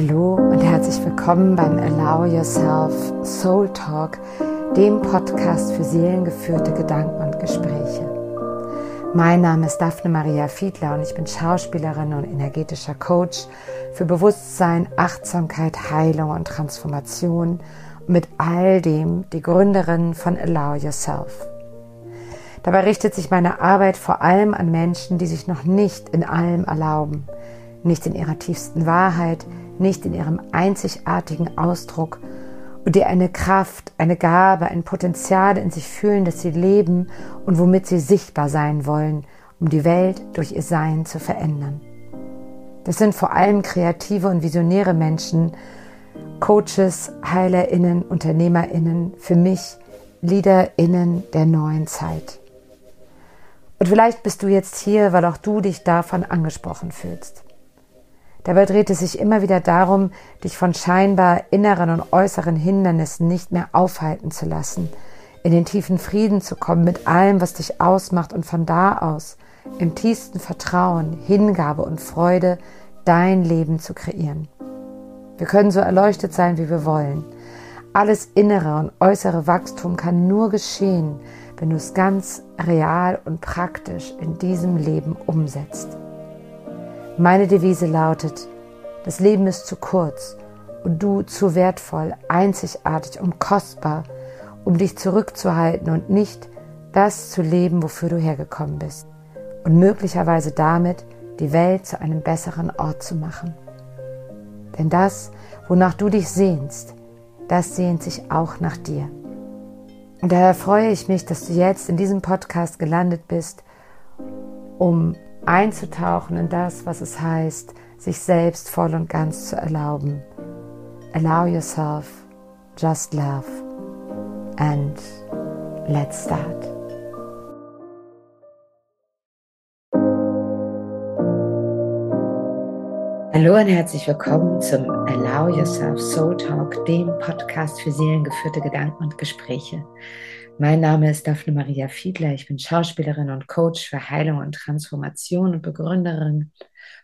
Hallo und herzlich willkommen beim Allow Yourself Soul Talk, dem Podcast für seelengeführte Gedanken und Gespräche. Mein Name ist Daphne Maria Fiedler und ich bin Schauspielerin und energetischer Coach für Bewusstsein, Achtsamkeit, Heilung und Transformation und mit all dem die Gründerin von Allow Yourself. Dabei richtet sich meine Arbeit vor allem an Menschen, die sich noch nicht in allem erlauben, nicht in ihrer tiefsten Wahrheit, nicht in ihrem einzigartigen Ausdruck und die eine Kraft, eine Gabe, ein Potenzial in sich fühlen, das sie leben und womit sie sichtbar sein wollen, um die Welt durch ihr Sein zu verändern. Das sind vor allem kreative und visionäre Menschen, Coaches, HeilerInnen, UnternehmerInnen, für mich LeaderInnen der neuen Zeit. Und vielleicht bist du jetzt hier, weil auch du dich davon angesprochen fühlst. Dabei dreht es sich immer wieder darum, dich von scheinbar inneren und äußeren Hindernissen nicht mehr aufhalten zu lassen, in den tiefen Frieden zu kommen mit allem, was dich ausmacht und von da aus im tiefsten Vertrauen, Hingabe und Freude dein Leben zu kreieren. Wir können so erleuchtet sein, wie wir wollen. Alles innere und äußere Wachstum kann nur geschehen, wenn du es ganz real und praktisch in diesem Leben umsetzt. Meine Devise lautet, das Leben ist zu kurz und du zu wertvoll, einzigartig und kostbar, um dich zurückzuhalten und nicht das zu leben, wofür du hergekommen bist. Und möglicherweise damit die Welt zu einem besseren Ort zu machen. Denn das, wonach du dich sehnst, das sehnt sich auch nach dir. Und daher freue ich mich, dass du jetzt in diesem Podcast gelandet bist, um einzutauchen in das, was es heißt, sich selbst voll und ganz zu erlauben. Allow yourself, just love and let's start. Hallo und herzlich willkommen zum Allow Yourself Soul Talk, dem Podcast für seelengeführte Gedanken und Gespräche. Mein Name ist Daphne Maria Fiedler. Ich bin Schauspielerin und Coach für Heilung und Transformation und Begründerin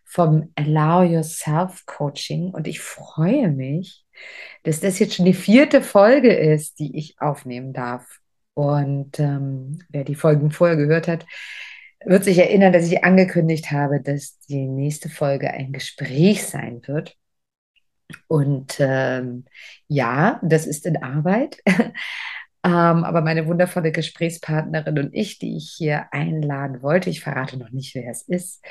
vom Allow Yourself Coaching. Und ich freue mich, dass das jetzt schon die vierte Folge ist, die ich aufnehmen darf. Und ähm, wer die Folgen vorher gehört hat, wird sich erinnern, dass ich angekündigt habe, dass die nächste Folge ein Gespräch sein wird. Und ähm, ja, das ist in Arbeit. Ähm, aber meine wundervolle Gesprächspartnerin und ich, die ich hier einladen wollte, ich verrate noch nicht, wer es ist,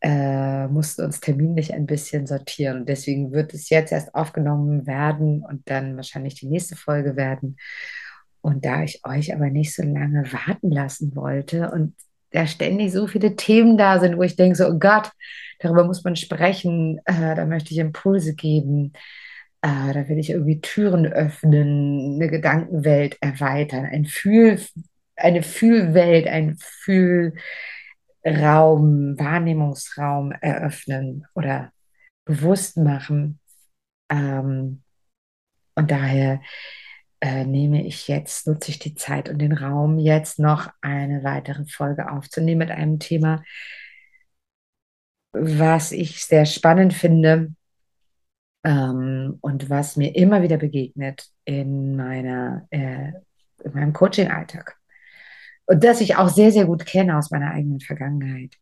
äh, mussten uns terminlich ein bisschen sortieren. Und deswegen wird es jetzt erst aufgenommen werden und dann wahrscheinlich die nächste Folge werden. Und da ich euch aber nicht so lange warten lassen wollte und da ständig so viele Themen da sind, wo ich denke, so, oh Gott, darüber muss man sprechen, äh, da möchte ich Impulse geben. Äh, da will ich irgendwie Türen öffnen, eine Gedankenwelt erweitern, ein Fühl, eine Fühlwelt, ein Fühlraum, Wahrnehmungsraum eröffnen oder bewusst machen. Ähm, und daher äh, nehme ich jetzt, nutze ich die Zeit und den Raum, jetzt noch eine weitere Folge aufzunehmen mit einem Thema, was ich sehr spannend finde ähm, und was mir immer wieder begegnet in, meiner, äh, in meinem Coaching-Alltag. Und das ich auch sehr, sehr gut kenne aus meiner eigenen Vergangenheit.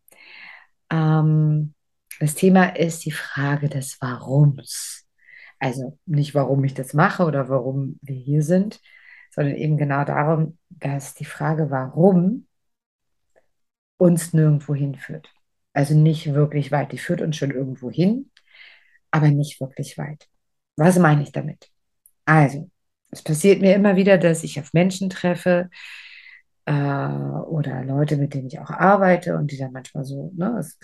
Ähm, das Thema ist die Frage des Warums. Also nicht, warum ich das mache oder warum wir hier sind, sondern eben genau darum, dass die Frage, warum uns nirgendwo hinführt. Also nicht wirklich weit. Die führt uns schon irgendwo hin, aber nicht wirklich weit. Was meine ich damit? Also, es passiert mir immer wieder, dass ich auf Menschen treffe äh, oder Leute, mit denen ich auch arbeite und die dann manchmal so ne, es,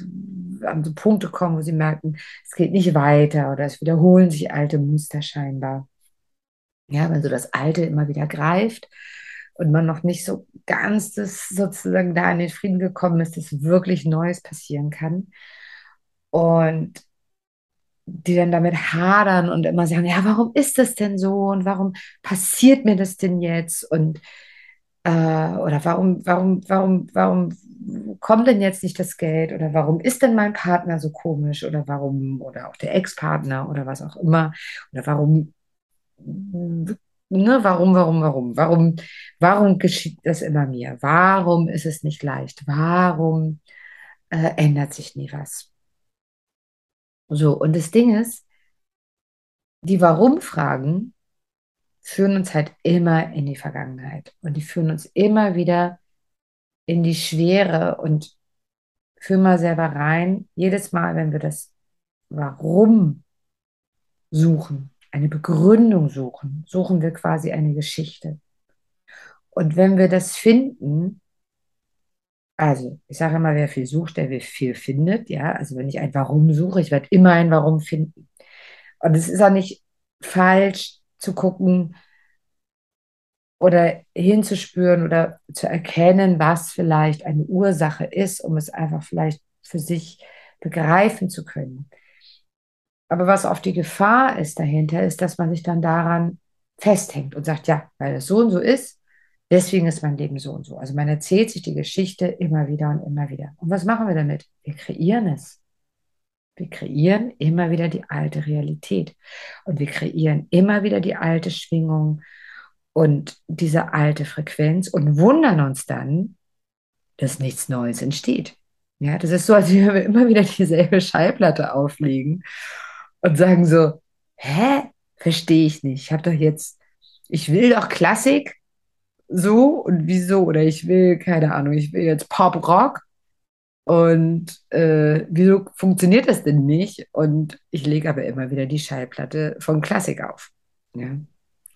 an so Punkte kommen, wo sie merken, es geht nicht weiter oder es wiederholen sich alte Muster scheinbar. Ja, wenn so das Alte immer wieder greift und man noch nicht so ganz das sozusagen da in den Frieden gekommen ist, dass wirklich Neues passieren kann. Und die dann damit hadern und immer sagen, ja, warum ist das denn so und warum passiert mir das denn jetzt? Und Äh, oder warum, warum, warum, warum kommt denn jetzt nicht das Geld? Oder warum ist denn mein Partner so komisch? Oder warum, oder auch der Ex-Partner oder was auch immer? Oder warum, ne, warum, warum, warum? Warum, warum geschieht das immer mir? Warum ist es nicht leicht? Warum äh, ändert sich nie was? So, und das Ding ist, die Warum-Fragen führen uns halt immer in die Vergangenheit und die führen uns immer wieder in die Schwere und führen mal selber rein. Jedes Mal, wenn wir das Warum suchen, eine Begründung suchen, suchen wir quasi eine Geschichte. Und wenn wir das finden, also ich sage immer, wer viel sucht, der viel findet. Ja, also wenn ich ein Warum suche, ich werde immer ein Warum finden. Und es ist auch nicht falsch zu gucken oder hinzuspüren oder zu erkennen, was vielleicht eine Ursache ist, um es einfach vielleicht für sich begreifen zu können. Aber was auf die Gefahr ist dahinter, ist, dass man sich dann daran festhängt und sagt, ja, weil es so und so ist, deswegen ist mein Leben so und so. Also man erzählt sich die Geschichte immer wieder und immer wieder. Und was machen wir damit? Wir kreieren es. Wir kreieren immer wieder die alte Realität und wir kreieren immer wieder die alte Schwingung und diese alte Frequenz und wundern uns dann, dass nichts Neues entsteht. Ja, das ist so, als wenn wir immer wieder dieselbe Schallplatte auflegen und sagen so, hä, verstehe ich nicht. Ich habe doch jetzt, ich will doch Klassik, so und wieso? Oder ich will, keine Ahnung, ich will jetzt Pop-Rock und äh, wieso funktioniert das denn nicht? Und ich lege aber immer wieder die Schallplatte von Klassik auf. Ja?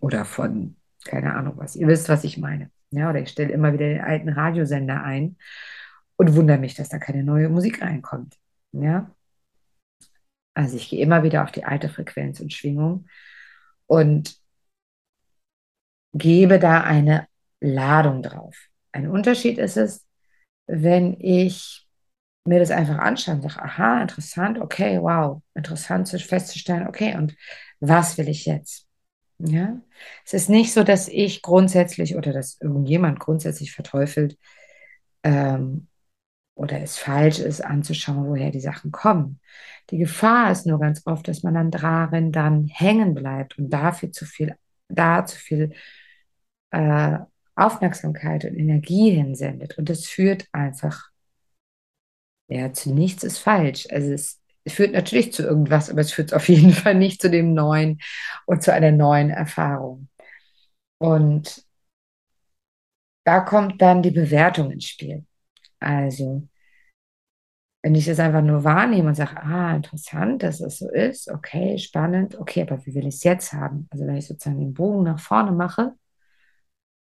Oder von, keine Ahnung was. Ihr wisst, was ich meine. Ja? Oder ich stelle immer wieder den alten Radiosender ein und wundere mich, dass da keine neue Musik reinkommt. Ja? Also ich gehe immer wieder auf die alte Frequenz und Schwingung und gebe da eine Ladung drauf. Ein Unterschied ist es, wenn ich mir das einfach anschaue und sage, aha, interessant, okay, wow, interessant festzustellen, okay, und was will ich jetzt? Ja, es ist nicht so, dass ich grundsätzlich oder dass irgendjemand grundsätzlich verteufelt ähm, oder es falsch ist, anzuschauen, woher die Sachen kommen. Die Gefahr ist nur ganz oft, dass man dann darin dann hängen bleibt und dafür zu viel, da zu viel äh, Aufmerksamkeit und Energie hinsendet. Und das führt einfach ja, zu nichts ist falsch. Also es, führt natürlich zu irgendwas, aber es führt auf jeden Fall nicht zu dem Neuen und zu einer neuen Erfahrung. Und da kommt dann die Bewertung ins Spiel. Also, wenn ich das einfach nur wahrnehme und sage, ah, interessant, dass es so ist, okay, spannend, okay, aber wie will ich es jetzt haben? Also, wenn ich sozusagen den Bogen nach vorne mache,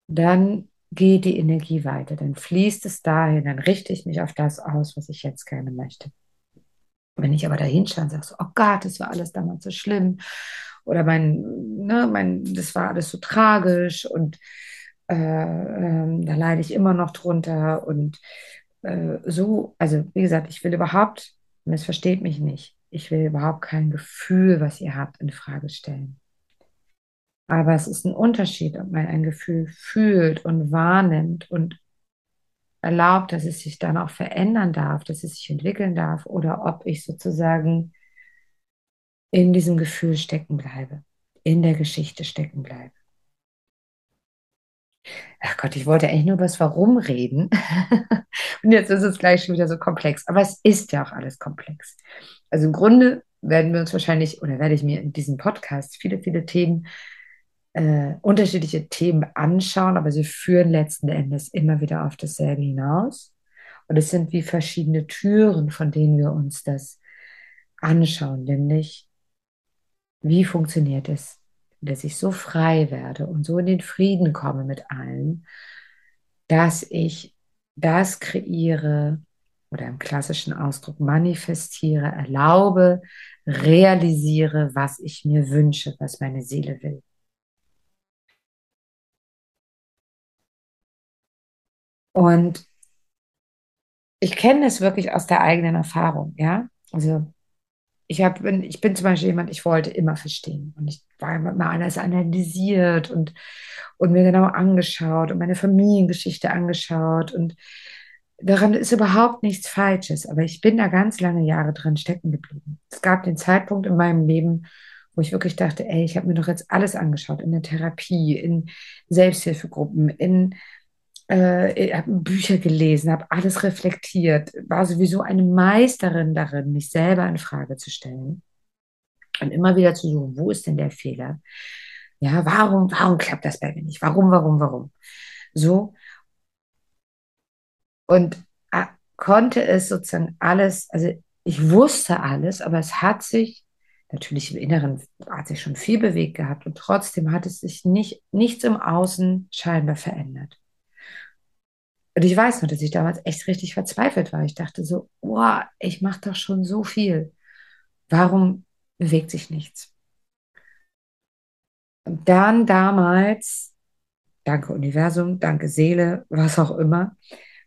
dann geht die Energie weiter, dann fließt es dahin, dann richte ich mich auf das aus, was ich jetzt gerne möchte. Wenn ich aber dahin schaue und sage, so, oh Gott, das war alles damals so schlimm oder mein, ne, mein, das war alles so tragisch und äh, äh, da leide ich immer noch drunter und äh, so, also wie gesagt, ich will überhaupt, missversteht mich nicht, ich will überhaupt kein Gefühl, was ihr habt, in Frage stellen. Aber es ist ein Unterschied, ob man ein Gefühl fühlt und wahrnimmt und erlaubt, dass es sich dann auch verändern darf, dass es sich entwickeln darf, oder ob ich sozusagen in diesem Gefühl stecken bleibe, in der Geschichte stecken bleibe. Ach Gott, ich wollte eigentlich nur über das Warum reden. und jetzt ist es gleich schon wieder so komplex. Aber es ist ja auch alles komplex. Also im Grunde werden wir uns wahrscheinlich, oder werde ich mir in diesem Podcast viele, viele Themen äh, unterschiedliche Themen anschauen, aber sie führen letzten Endes immer wieder auf dasselbe hinaus. Und es sind wie verschiedene Türen, von denen wir uns das anschauen, nämlich wie funktioniert es, dass ich so frei werde und so in den Frieden komme mit allen, dass ich das kreiere oder im klassischen Ausdruck manifestiere, erlaube, realisiere, was ich mir wünsche, was meine Seele will. Und ich kenne es wirklich aus der eigenen Erfahrung, ja. Also ich, hab, bin, ich bin zum Beispiel jemand, ich wollte immer verstehen. Und ich war immer alles analysiert und, und mir genau angeschaut und meine Familiengeschichte angeschaut. Und daran ist überhaupt nichts Falsches. Aber ich bin da ganz lange Jahre drin stecken geblieben. Es gab den Zeitpunkt in meinem Leben, wo ich wirklich dachte, ey, ich habe mir doch jetzt alles angeschaut, in der Therapie, in Selbsthilfegruppen, in äh, habe Bücher gelesen, habe alles reflektiert, war sowieso eine Meisterin darin, mich selber in Frage zu stellen und immer wieder zu suchen, wo ist denn der Fehler? Ja, warum, warum klappt das bei mir nicht? Warum, warum, warum? So. Und äh, konnte es sozusagen alles, also ich wusste alles, aber es hat sich natürlich im Inneren hat sich schon viel bewegt gehabt und trotzdem hat es sich nicht, nichts im Außen scheinbar verändert. Und ich weiß noch, dass ich damals echt richtig verzweifelt war. Ich dachte so, oh, ich mache doch schon so viel. Warum bewegt sich nichts? Und dann damals, danke Universum, danke Seele, was auch immer,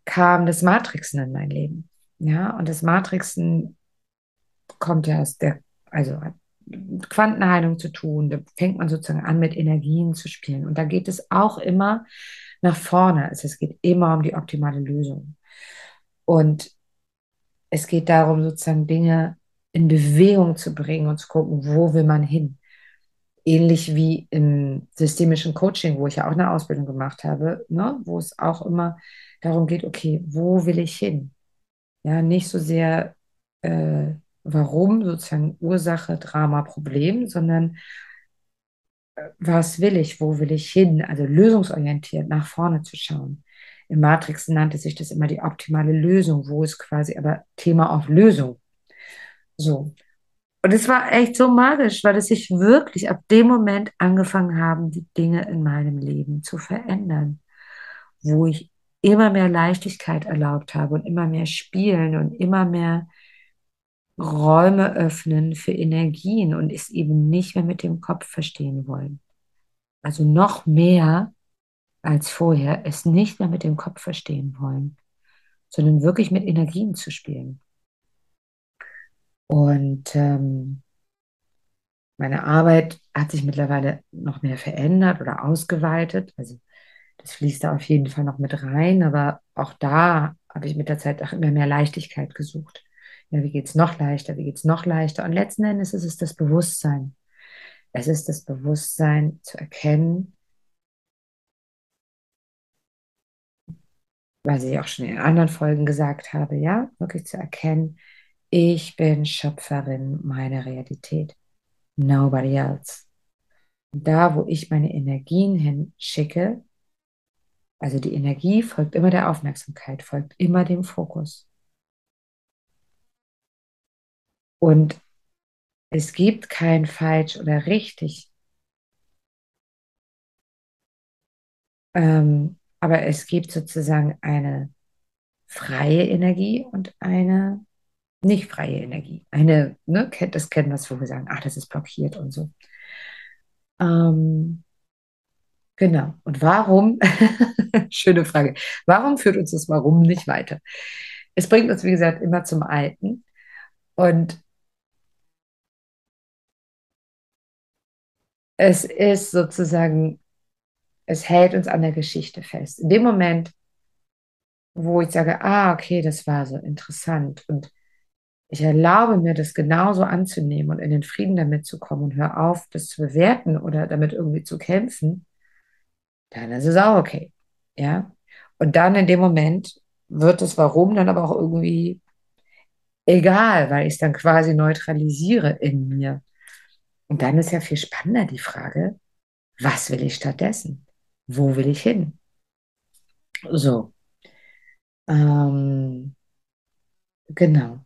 kam das Matrixen in mein Leben. Ja, und das Matrixen kommt ja aus der, also hat Quantenheilung zu tun. Da fängt man sozusagen an, mit Energien zu spielen. Und da geht es auch immer nach vorne. Also es geht immer um die optimale Lösung. Und es geht darum, sozusagen Dinge in Bewegung zu bringen und zu gucken, wo will man hin. Ähnlich wie im systemischen Coaching, wo ich ja auch eine Ausbildung gemacht habe, ne, wo es auch immer darum geht, okay, wo will ich hin? Ja, nicht so sehr, äh, warum, sozusagen Ursache, Drama, Problem, sondern was will ich, wo will ich hin, also lösungsorientiert nach vorne zu schauen. Im Matrix nannte sich das immer die optimale Lösung, wo ist quasi aber Thema auf Lösung. So. Und es war echt so magisch, weil es sich wirklich ab dem Moment angefangen haben, die Dinge in meinem Leben zu verändern, wo ich immer mehr Leichtigkeit erlaubt habe und immer mehr spielen und immer mehr Räume öffnen für Energien und es eben nicht mehr mit dem Kopf verstehen wollen. Also noch mehr als vorher es nicht mehr mit dem Kopf verstehen wollen, sondern wirklich mit Energien zu spielen. Und ähm, meine Arbeit hat sich mittlerweile noch mehr verändert oder ausgeweitet. Also das fließt da auf jeden Fall noch mit rein, aber auch da habe ich mit der Zeit auch immer mehr Leichtigkeit gesucht ja, wie geht es noch leichter, wie geht es noch leichter? Und letzten Endes ist es das Bewusstsein. Es ist das Bewusstsein zu erkennen, was ich auch schon in anderen Folgen gesagt habe, ja, wirklich zu erkennen, ich bin Schöpferin meiner Realität. Nobody else. Da, wo ich meine Energien hinschicke, also die Energie folgt immer der Aufmerksamkeit, folgt immer dem Fokus. Und es gibt kein falsch oder richtig. Ähm, aber es gibt sozusagen eine freie Energie und eine nicht freie Energie. Eine, ne, das kennen wir, wo wir sagen, ach, das ist blockiert und so. Ähm, genau. Und warum, schöne Frage, warum führt uns das Warum nicht weiter? Es bringt uns, wie gesagt, immer zum Alten. Und es ist sozusagen, es hält uns an der Geschichte fest. In dem Moment, wo ich sage, ah, okay, das war so interessant und ich erlaube mir, das genauso anzunehmen und in den Frieden damit zu kommen und hör auf, das zu bewerten oder damit irgendwie zu kämpfen, dann ist es auch okay. Ja. Und dann in dem Moment wird das Warum dann aber auch irgendwie egal, weil ich es dann quasi neutralisiere in mir. Und dann ist ja viel spannender die Frage, was will ich stattdessen? Wo will ich hin? So. Ähm, genau.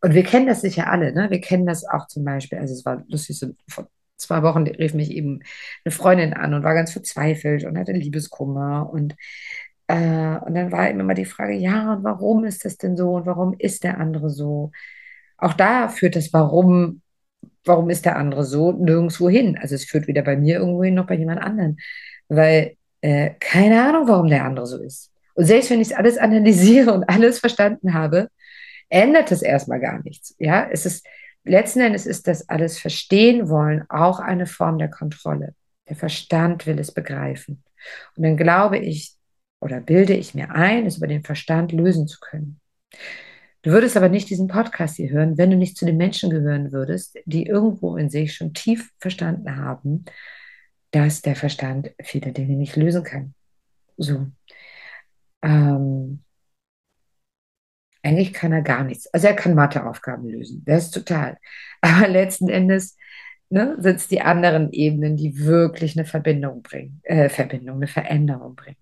Und wir kennen das sicher alle, ne? Wir kennen das auch zum Beispiel, also es war lustig, so vor zwei Wochen rief mich eben eine Freundin an und war ganz verzweifelt und hatte Liebeskummer und äh, und dann war immer die Frage, ja, und warum ist das denn so und warum ist der andere so? Auch da führt das Warum warum ist der andere so nirgendwo hin? Also es führt weder bei mir irgendwo hin noch bei jemand anderen. Weil äh, keine Ahnung, warum der andere so ist. Und selbst wenn ich es alles analysiere und alles verstanden habe, ändert es erstmal gar nichts. Ja, es ist letzten Endes ist das alles verstehen wollen auch eine Form der Kontrolle. Der Verstand will es begreifen. Und dann glaube ich oder bilde ich mir ein, es über den Verstand lösen zu können. Du würdest aber nicht diesen Podcast hier hören, wenn du nicht zu den Menschen gehören würdest, die irgendwo in sich schon tief verstanden haben, dass der Verstand viele Dinge nicht lösen kann. So. Ähm, eigentlich kann er gar nichts. Also er kann Matheaufgaben lösen. Das ist total. Aber letzten Endes ne, sind es die anderen Ebenen, die wirklich eine Verbindung bringen, äh, Verbindung, eine Veränderung bringen.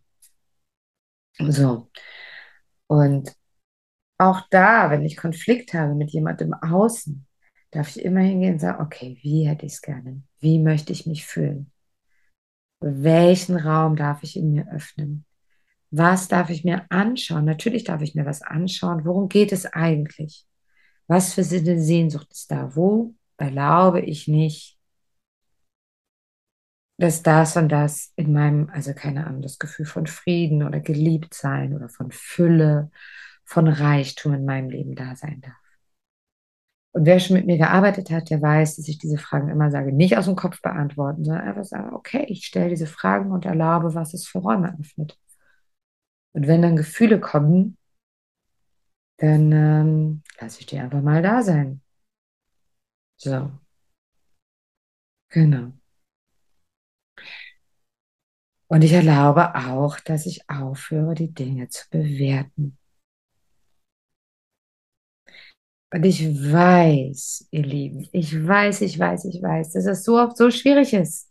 So. Und auch da, wenn ich Konflikt habe mit jemandem außen, darf ich immer hingehen und sagen, okay, wie hätte ich es gerne? Wie möchte ich mich fühlen? Welchen Raum darf ich in mir öffnen? Was darf ich mir anschauen? Natürlich darf ich mir was anschauen. Worum geht es eigentlich? Was für eine Sehnsucht ist da? Wo erlaube ich nicht, dass das und das in meinem, also keine Ahnung, das Gefühl von Frieden oder geliebt sein oder von Fülle, von Reichtum in meinem Leben da sein darf. Und wer schon mit mir gearbeitet hat, der weiß, dass ich diese Fragen immer sage, nicht aus dem Kopf beantworten, sondern einfach sagen, okay, ich stelle diese Fragen und erlaube, was es für Räume öffnet. Und wenn dann Gefühle kommen, dann ähm, lasse ich die einfach mal da sein. So. Genau. Und ich erlaube auch, dass ich aufhöre, die Dinge zu bewerten. Und ich weiß, ihr Lieben, ich weiß, ich weiß, ich weiß, dass es so oft so schwierig ist.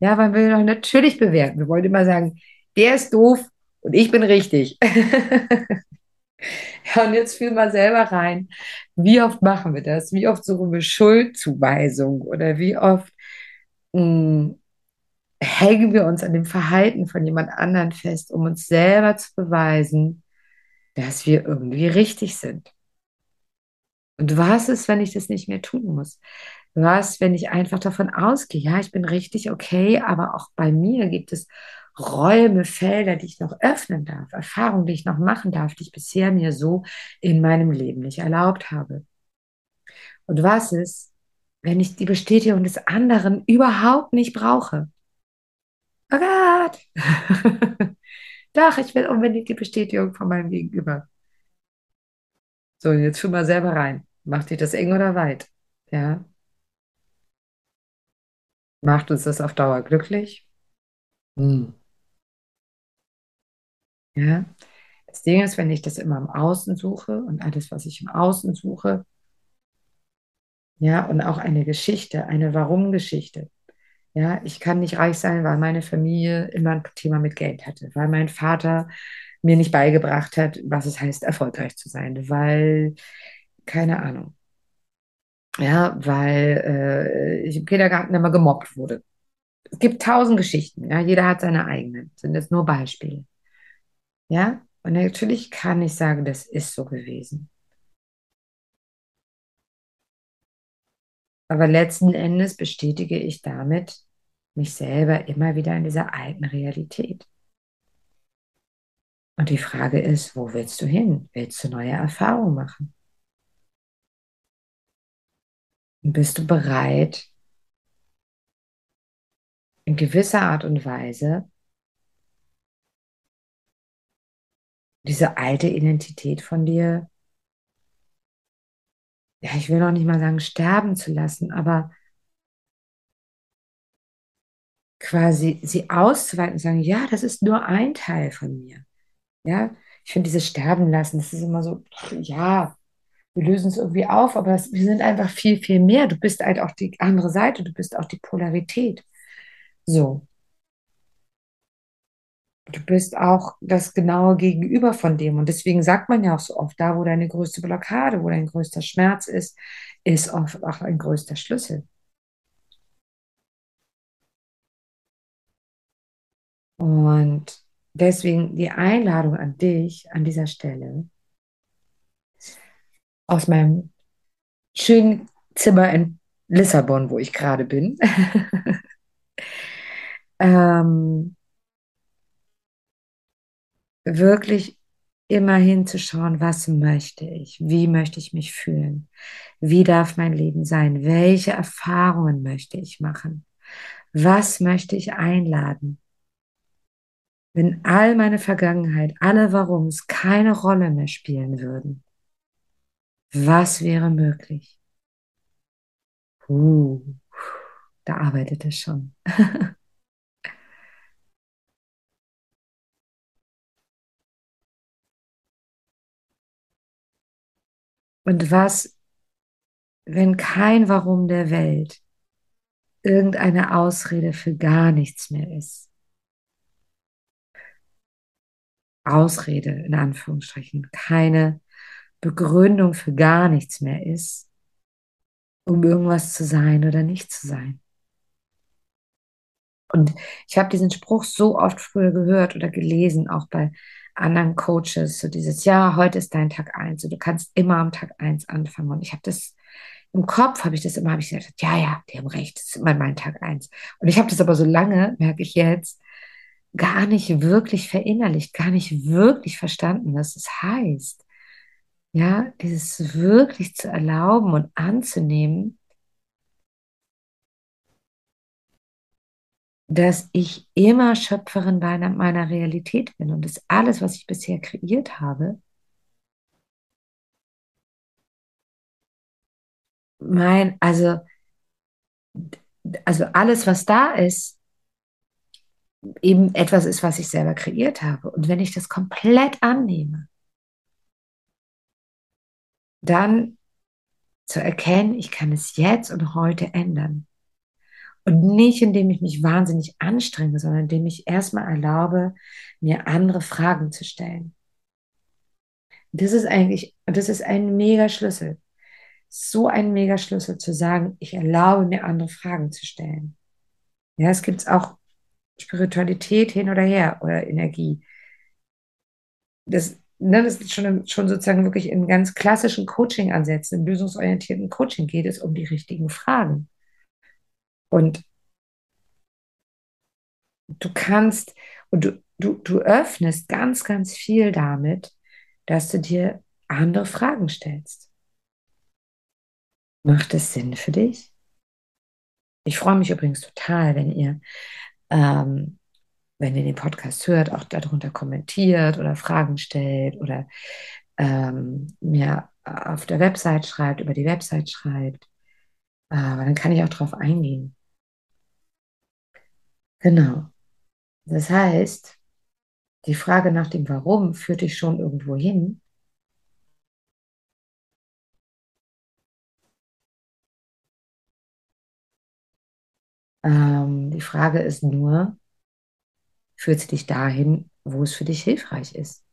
Ja, weil wir doch natürlich bewerten. Wir wollen immer sagen, der ist doof und ich bin richtig. ja, und jetzt fühl mal selber rein. Wie oft machen wir das? Wie oft suchen wir Schuldzuweisung oder wie oft mh, hm, hängen wir uns an dem Verhalten von jemand anderen fest, um uns selber zu beweisen, dass wir irgendwie richtig sind. Und was ist, wenn ich das nicht mehr tun muss? Was, wenn ich einfach davon ausgehe, ja, ich bin richtig okay, aber auch bei mir gibt es Räume, Felder, die ich noch öffnen darf, Erfahrungen, die ich noch machen darf, die ich bisher mir so in meinem Leben nicht erlaubt habe. Und was ist, wenn ich die Bestätigung des anderen überhaupt nicht brauche? Oh Gott! Doch, ich will unbedingt die Bestätigung von meinem Gegenüber. So, jetzt fühl mal selber rein. Macht dich das eng oder weit? Ja. Macht uns das auf Dauer glücklich? Hm. Ja. Das Ding ist, wenn ich das immer im Außen suche und alles, was ich im Außen suche, ja, und auch eine Geschichte, eine Warum-Geschichte. Ja, ich kann nicht reich sein, weil meine Familie immer ein Thema mit Geld hatte, weil mein Vater mir nicht beigebracht hat, was es heißt, erfolgreich zu sein, weil, keine Ahnung, ja, weil äh, ich im Kindergarten immer gemobbt wurde. Es gibt tausend Geschichten, ja, jeder hat seine eigenen, sind jetzt nur Beispiele. Ja, und natürlich kann ich sagen, das ist so gewesen. Aber letzten Endes bestätige ich damit mich selber immer wieder in dieser alten Realität. Und die Frage ist, wo willst du hin? Willst du neue Erfahrungen machen? Bist du bereit, in gewisser Art und Weise diese alte Identität von dir, ja, ich will noch nicht mal sagen, sterben zu lassen, aber quasi sie auszuweiten und sagen, ja, das ist nur ein Teil von mir. Ja, ich finde dieses Sterben lassen, das ist immer so, ja, wir lösen es irgendwie auf, aber es, wir sind einfach viel, viel mehr. Du bist halt auch die andere Seite, du bist auch die Polarität. So. Du bist auch das genaue Gegenüber von dem. Und deswegen sagt man ja auch so oft, da wo deine größte Blockade, wo dein größter Schmerz ist, ist oft auch ein größter Schlüssel. Und deswegen die Einladung an dich an dieser Stelle aus meinem schönen Zimmer in Lissabon, wo ich gerade bin. ähm, wirklich immer hinzuschauen, was möchte ich? Wie möchte ich mich fühlen? Wie darf mein Leben sein? Welche Erfahrungen möchte ich machen? Was möchte ich einladen? Wenn all meine Vergangenheit, alle Warums keine Rolle mehr spielen würden, was wäre möglich? Uh, da arbeitet es schon. Und was, wenn kein Warum der Welt irgendeine Ausrede für gar nichts mehr ist? Ausrede in Anführungsstrichen, keine Begründung für gar nichts mehr ist, um irgendwas zu sein oder nicht zu sein. Und ich habe diesen Spruch so oft früher gehört oder gelesen, auch bei anderen Coaches, so dieses, ja, heute ist dein Tag eins, und du kannst immer am Tag eins anfangen. Und ich habe das im Kopf, habe ich das immer, habe ich gesagt, ja, ja, die haben recht, das ist immer mein Tag eins. Und ich habe das aber so lange, merke ich jetzt, gar nicht wirklich verinnerlicht, gar nicht wirklich verstanden, was es heißt. Ja, dieses wirklich zu erlauben und anzunehmen, dass ich immer Schöpferin meiner, meiner Realität bin und dass alles, was ich bisher kreiert habe, mein, also, also alles, was da ist, eben etwas ist, was ich selber kreiert habe. Und wenn ich das komplett annehme, dann zu erkennen, ich kann es jetzt und heute ändern. Und nicht, indem ich mich wahnsinnig anstrenge, sondern indem ich erstmal erlaube, mir andere Fragen zu stellen. Das ist eigentlich, das ist ein mega Schlüssel. So ein mega Schlüssel zu sagen, ich erlaube mir andere Fragen zu stellen. Ja, es gibt auch Spiritualität hin oder her oder Energie. Das, ne, das ist schon, schon sozusagen wirklich in ganz klassischen Coaching-Ansätzen, in lösungsorientierten Coaching geht es um die richtigen Fragen. Und du kannst, und du, du, du öffnest ganz, ganz viel damit, dass du dir andere Fragen stellst. Macht es Sinn für dich? Ich freue mich übrigens total, wenn ihr, ähm, wenn ihr den Podcast hört, auch darunter kommentiert oder Fragen stellt oder ähm, mir auf der Website schreibt, über die Website schreibt. Aber dann kann ich auch darauf eingehen. Genau. Das heißt, die Frage nach dem Warum führt dich schon irgendwo hin. Ähm, die Frage ist nur, führt dich dahin, wo es für dich hilfreich ist?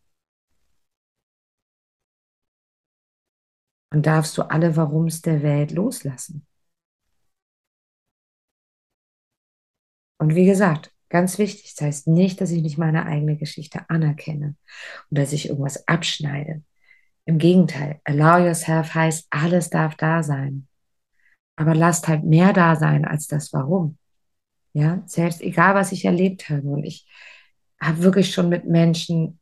Und darfst du alle Warums der Welt loslassen? Und wie gesagt, ganz wichtig, das heißt nicht, dass ich nicht meine eigene Geschichte anerkenne und dass ich irgendwas abschneide. Im Gegenteil, allow yourself heißt, alles darf da sein. Aber lasst halt mehr da sein als das Warum. Ja, selbst egal, was ich erlebt habe. Und ich habe wirklich schon mit Menschen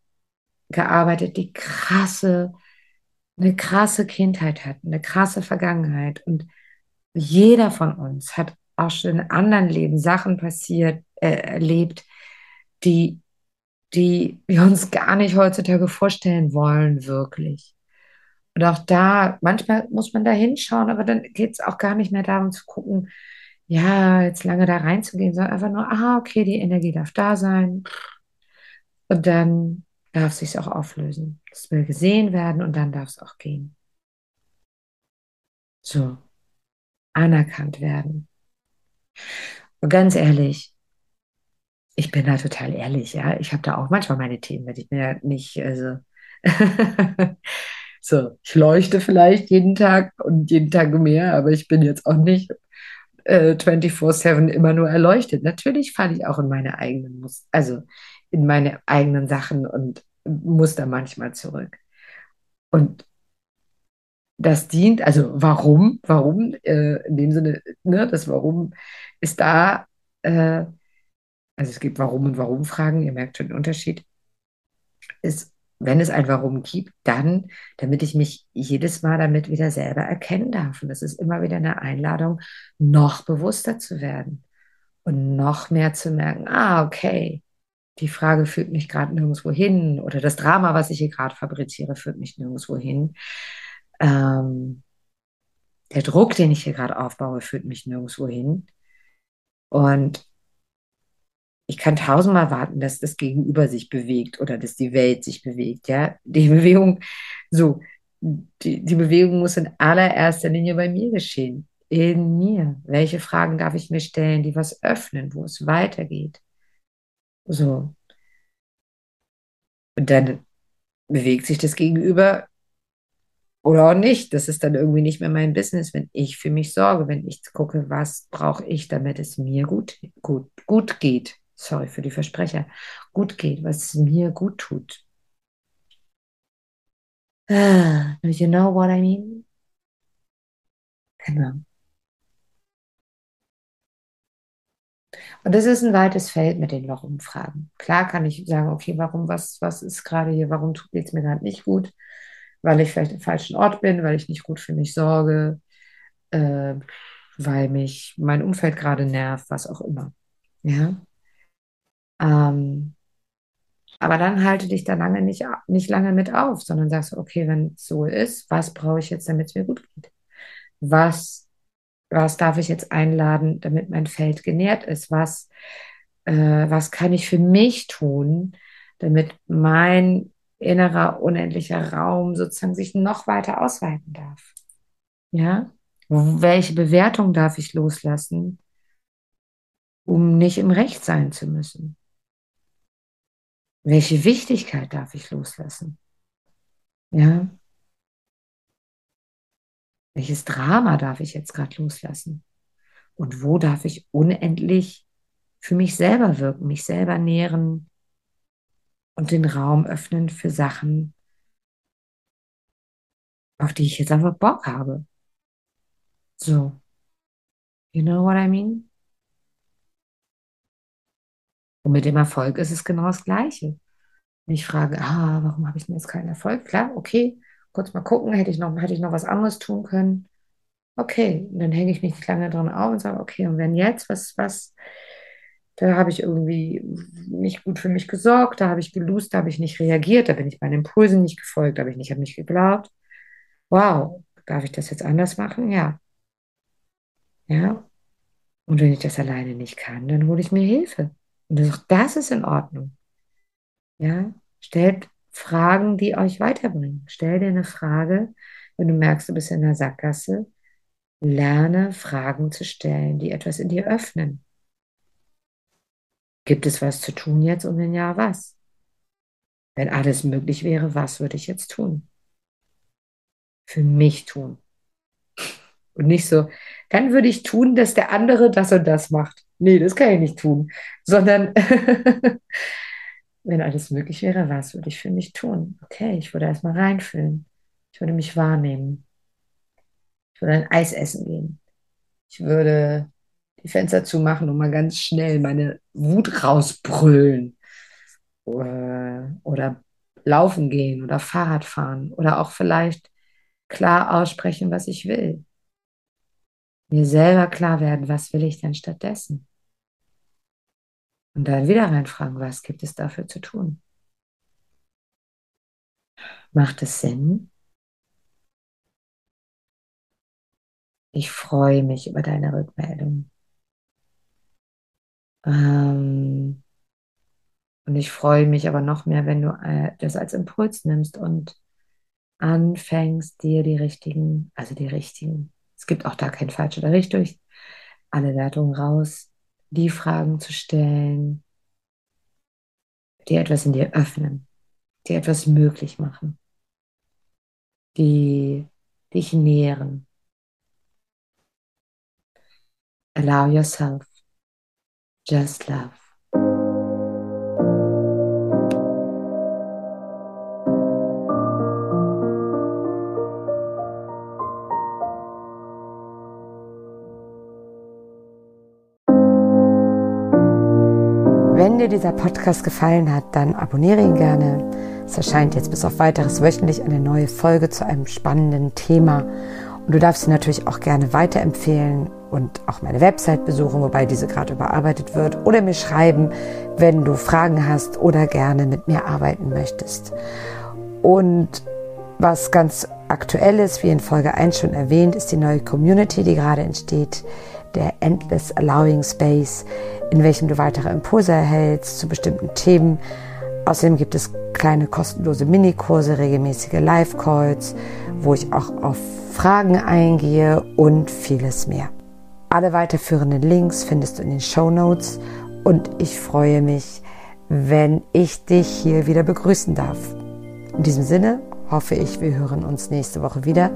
gearbeitet, die krasse, eine krasse Kindheit hatten, eine krasse Vergangenheit. Und jeder von uns hat auch schon in anderen Leben Sachen passiert, äh, erlebt, die, die wir uns gar nicht heutzutage vorstellen wollen, wirklich. Und auch da, manchmal muss man da hinschauen, aber dann geht es auch gar nicht mehr darum zu gucken, ja, jetzt lange da reinzugehen, sondern einfach nur, aha, okay, die Energie darf da sein. Und dann darf es sich auch auflösen. Es will gesehen werden und dann darf es auch gehen. So, anerkannt werden. Und ganz ehrlich, ich bin da total ehrlich, ja. Ich habe da auch manchmal meine Themen mit. Ich ja nicht, also so, ich leuchte vielleicht jeden Tag und jeden Tag mehr, aber ich bin jetzt auch nicht äh, 24-7 immer nur erleuchtet. Natürlich falle ich auch in meine eigenen Muster, also in meine eigenen Sachen und Muster manchmal zurück. Und das dient, also warum, warum, äh, in dem Sinne, ne, das Warum ist da, äh, also es gibt Warum und Warum-Fragen, ihr merkt schon den Unterschied, ist, wenn es ein Warum gibt, dann, damit ich mich jedes Mal damit wieder selber erkennen darf. Und das ist immer wieder eine Einladung, noch bewusster zu werden und noch mehr zu merken, ah, okay, die Frage führt mich gerade nirgendwo hin oder das Drama, was ich hier gerade fabriziere, führt mich nirgendwo hin. Ähm, der Druck, den ich hier gerade aufbaue, führt mich nirgendwo hin. Und ich kann tausendmal warten, dass das Gegenüber sich bewegt oder dass die Welt sich bewegt. Ja, die Bewegung, so, die, die Bewegung muss in allererster Linie bei mir geschehen. In mir. Welche Fragen darf ich mir stellen, die was öffnen, wo es weitergeht? So. Und dann bewegt sich das Gegenüber oder auch nicht. Das ist dann irgendwie nicht mehr mein Business, wenn ich für mich sorge, wenn ich gucke, was brauche ich, damit es mir gut, gut, gut geht sorry für die Versprecher, gut geht, was mir gut tut. Ah, you know what I mean? Genau. Und das ist ein weites Feld mit den Lochumfragen. Klar kann ich sagen, okay, warum, was, was ist gerade hier, warum tut es mir gerade nicht gut? Weil ich vielleicht im falschen Ort bin, weil ich nicht gut für mich sorge, äh, weil mich mein Umfeld gerade nervt, was auch immer. Ja. Ähm, aber dann halte dich da lange nicht, nicht lange mit auf, sondern sagst, okay, wenn es so ist, was brauche ich jetzt, damit es mir gut geht? Was, was darf ich jetzt einladen, damit mein Feld genährt ist? Was, äh, was kann ich für mich tun, damit mein innerer unendlicher Raum sozusagen sich noch weiter ausweiten darf? Ja? Welche Bewertung darf ich loslassen, um nicht im Recht sein zu müssen? Welche Wichtigkeit darf ich loslassen? Ja? Welches Drama darf ich jetzt gerade loslassen? Und wo darf ich unendlich für mich selber wirken, mich selber nähren und den Raum öffnen für Sachen, auf die ich jetzt einfach Bock habe? So. You know what I mean? Und mit dem Erfolg ist es genau das Gleiche. Wenn ich frage, ah, warum habe ich denn jetzt keinen Erfolg? Klar, okay, kurz mal gucken, hätte ich noch, hätte ich noch was anderes tun können? Okay, und dann hänge ich mich nicht lange dran auf und sage, okay, und wenn jetzt, was, was, da habe ich irgendwie nicht gut für mich gesorgt, da habe ich gelust, da habe ich nicht reagiert, da bin ich meinen Impulsen nicht gefolgt, da habe ich nicht an mich geglaubt. Wow, darf ich das jetzt anders machen? Ja. Ja. Und wenn ich das alleine nicht kann, dann hole ich mir Hilfe. Und auch das ist in Ordnung. Ja, stellt Fragen, die euch weiterbringen. Stell dir eine Frage, wenn du merkst, du bist in der Sackgasse. Lerne Fragen zu stellen, die etwas in dir öffnen. Gibt es was zu tun jetzt und wenn ja, was? Wenn alles möglich wäre, was würde ich jetzt tun? Für mich tun. Und nicht so, dann würde ich tun, dass der andere das und das macht. Nee, das kann ich nicht tun. Sondern, wenn alles möglich wäre, was würde ich für mich tun? Okay, ich würde erstmal reinfühlen. Ich würde mich wahrnehmen. Ich würde ein Eis essen gehen. Ich würde die Fenster zumachen und mal ganz schnell meine Wut rausbrüllen. Oder, oder laufen gehen oder Fahrrad fahren oder auch vielleicht klar aussprechen, was ich will mir selber klar werden, was will ich denn stattdessen? Und dann wieder reinfragen, was gibt es dafür zu tun? Macht es Sinn? Ich freue mich über deine Rückmeldung. Ähm, und ich freue mich aber noch mehr, wenn du äh, das als Impuls nimmst und anfängst, dir die richtigen, also die richtigen es gibt auch da kein falsch oder richtig. Alle Wertungen raus, die Fragen zu stellen, die etwas in dir öffnen, die etwas möglich machen, die dich nähren. Allow yourself just love. Dir dieser Podcast gefallen hat, dann abonniere ihn gerne, Es erscheint jetzt bis auf weiteres wöchentlich eine neue Folge zu einem spannenden Thema. Und du darfst sie natürlich auch gerne weiterempfehlen und auch meine Website besuchen, wobei diese gerade überarbeitet wird, oder mir schreiben, wenn du Fragen hast oder gerne mit mir arbeiten möchtest. Und was ganz aktuell ist, wie in Folge 1 schon erwähnt, ist die neue Community, die gerade entsteht, der Endless Allowing Space, in welchem du weitere Impulse erhältst zu bestimmten Themen. Außerdem gibt es kleine kostenlose Minikurse, regelmäßige Live-Calls, wo ich auch auf Fragen eingehe und vieles mehr. Alle weiterführenden Links findest du in den Show Notes und ich freue mich, wenn ich dich hier wieder begrüßen darf. In diesem Sinne hoffe ich, wir hören uns nächste Woche wieder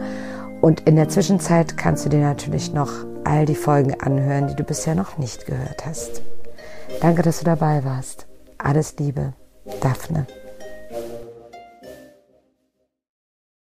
und in der Zwischenzeit kannst du dir natürlich noch all die Folgen anhören, die du bisher noch nicht gehört hast. Danke, dass du dabei warst. Alles Liebe, Daphne.